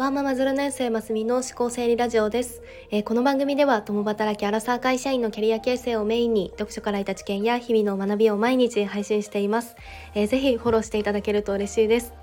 ワーママ0年生ますみの思考整理ラジオです、えー、この番組では共働きアラサー会社員のキャリア形成をメインに読書から得た知見や日々の学びを毎日配信しています、えー、ぜひフォローしていただけると嬉しいです、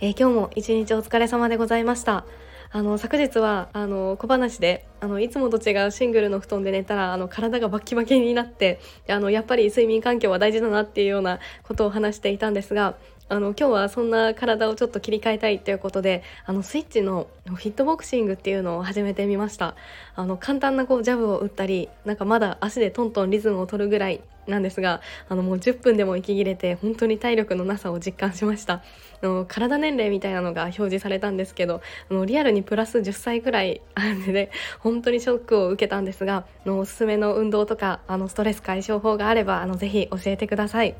えー、今日も一日お疲れ様でございました。あの昨日はあの小話であのいつもと違うシングルの布団で寝たらあの体がバッキバキになってあのやっぱり睡眠環境は大事だなっていうようなことを話していたんですがあの今日はそんな体をちょっと切り替えたいということであのスイッチのフィットボクシングっていうのを始めてみました。あの簡単なこうジャブを打ったりなんかまだ足でトントンリズムを取るぐらいなんですがあのもう10分でも息切れて本当に体力のなさを実感しましたあの体年齢みたいなのが表示されたんですけどあのリアルにプラス10歳ぐらい あるので本当にショックを受けたんですがあのおすすめの運動とかあのストレス解消法があればあのぜひ教えてください。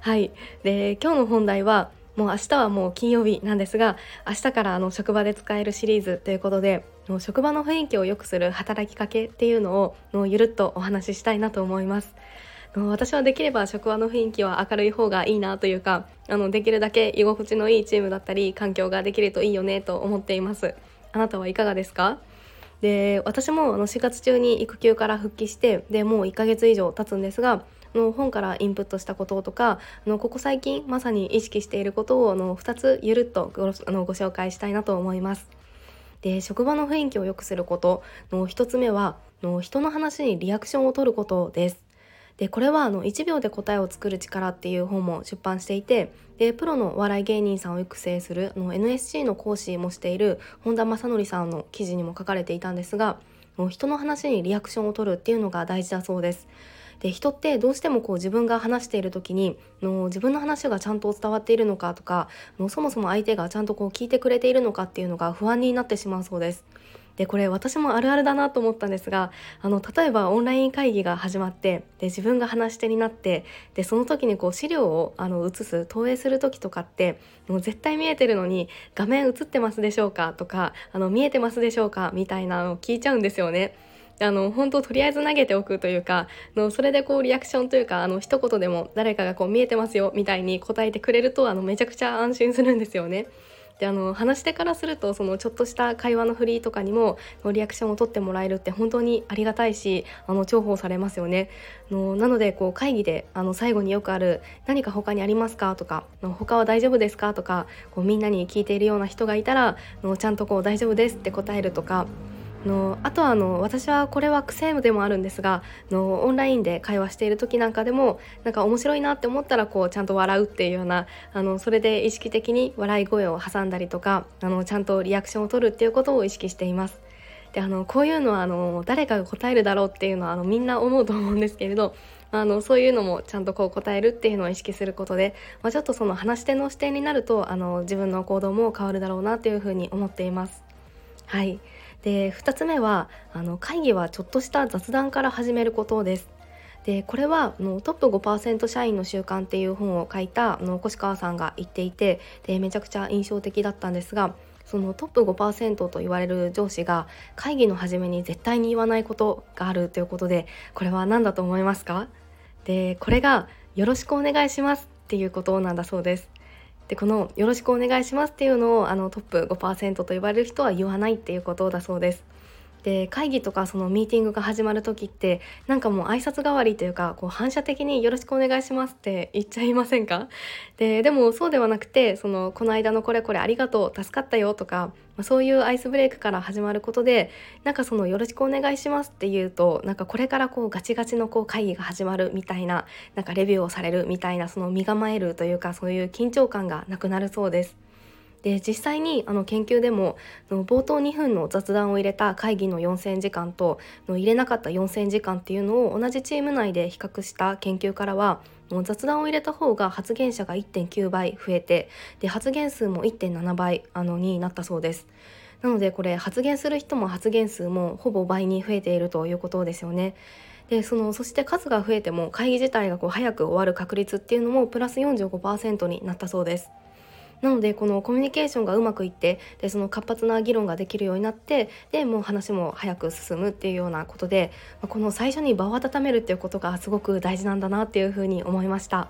はいで今日の本題はもう明日はもう金曜日なんですが明日からあの職場で使えるシリーズということでもう職場の雰囲気を良くする働きかけっていうのをのゆるっとお話ししたいなと思います。私はできれば職場の雰囲気は明るい方がいいなというかあのできるだけ居心地のいいチームだったり環境ができるといいよねと思っていますあなたはいかがですか？で私もあの4月中に育休から復帰してでもう1ヶ月以上経つんですがの本からインプットしたこととかあのここ最近まさに意識していることをあの2つゆるっとごあのご紹介したいなと思います。で職場の雰囲気を良くすることの1つ目はの人の話にリアクションを取ることです。でこれはあの1秒で答えを作る力っていう本も出版していてでプロの笑い芸人さんを育成するあの NSC の講師もしている本田正則さんの記事にも書かれていたんですが人の話にリアクションを取るっていうのが大事だそうです。で人ってどうしてもこう自分が話している時にの自分の話がちゃんと伝わっているのかとかのそもそも相手がちゃんとこう聞いてくれているのかっていうのが不安になってしまうそうです。でこれ私もあるあるだなと思ったんですがあの例えばオンライン会議が始まってで自分が話し手になってでその時にこう資料をあの映す投影する時とかってもう絶対見えてるのに画面映ってますでしょうか？とかあの見えてますでしょうか？みたいなのを聞いちゃうんですよね。あの本当とりあえず投げておくというかのそれでこうリアクションというかあの一言でも誰かがこう見えてますよみたいに答えてくれるとあのめちゃくちゃ安心するんですよね。であの話し手からするとそのちょっとした会話のフリーとかにもリアクションを取ってもらえるって本当にありがたいしあの重宝されますよね。のなのでこう会議であの最後によくある「何か他にありますか?」とか「他は大丈夫ですか?」とかこうみんなに聞いているような人がいたらのちゃんとこう「大丈夫です」って答えるとかのあとはあの私はこれは癖でもあるんですがのオンラインで会話している時なんかでもなんか面白いなって思ったらこうちゃんと笑うっていうようなあのそれで意識的に笑い声を挟んだりとかあのちゃんとリアクションを取るっていうことを意識しています。であのこういうのはあの誰かが答えるだろうっていうのはあのみんな思うと思うんですけれどあのそういうのもちゃんとこう答えるっていうのを意識することで、まあ、ちょっとその話し手の視点になるとあの自分の行動も変わるだろうなというふうに思っています。はいで2つ目はあの会議はちょっとした雑談から始めることです。でこれはのトップ5%社員の習慣っていう本を書いたの越川さんが言っていてでめちゃくちゃ印象的だったんですがそのトップ5%と言われる上司が会議の初めに絶対に言わないことがあるということでこれは何だと思いますか？でこれが「よろしくお願いします」っていうことなんだそうです。でこの「よろしくお願いします」っていうのをあのトップ5%と呼ばれる人は言わないっていうことだそうです。で会議とかそのミーティングが始まる時ってなんかもう挨拶代わりというかこう反射的に「よろしくお願いします」って言っちゃいませんか？ででもそうではなくてそのこの間のこれこれありがとう助かったよとか、まあ、そういうアイスブレイクから始まることでなんかその「よろしくお願いします」っていうとなんかこれからこうガチガチのこう会議が始まるみたいななんかレビューをされるみたいなその身構えるというかそういう緊張感がなくなるそうです。で実際にあの研究でも冒頭2分の雑談を入れた会議の4,000時間と入れなかった4,000時間っていうのを同じチーム内で比較した研究からは雑談を入れた方が発言者が1.9倍増えてで発言数も1.7倍あのになったそうです。なのでこれ発言する人も発言数もほぼ倍に増えているということですよね。でそのそして数が増えても会議自体がこう早く終わる確率っていうのもプラス45%になったそうです。なのでこのコミュニケーションがうまくいってでその活発な議論ができるようになってでもう話も早く進むっていうようなことでこの最初に場を温めるっていうことがすごく大事なんだなっていうふうに思いました。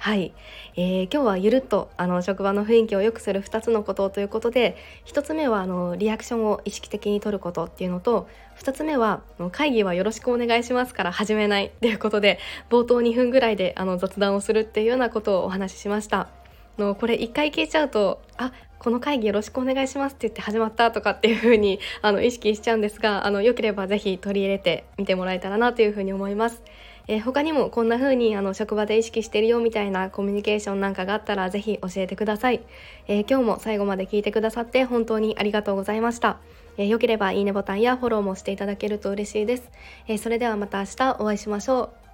はい、えー、今日はゆるっとあの職場の雰囲気を良くする2つのことということで1つ目はあのリアクションを意識的に取ることっていうのと2つ目は会議はよろしくお願いしますから始めないっていうことで冒頭2分ぐらいであの雑談をするっていうようなことをお話ししました。のこれ1回聞いちゃうとあこの会議よろしくお願いしますって言って始まったとかっていう風に あに意識しちゃうんですがあのよければ是非取り入れてみてもらえたらなというふうに思います。えー、他にもこんな風にあの職場で意識してるよみたいなコミュニケーションなんかがあったらぜひ教えてください、えー、今日も最後まで聞いてくださって本当にありがとうございました、えー、よければいいねボタンやフォローもしていただけると嬉しいです、えそれではまた明日お会いしましょう。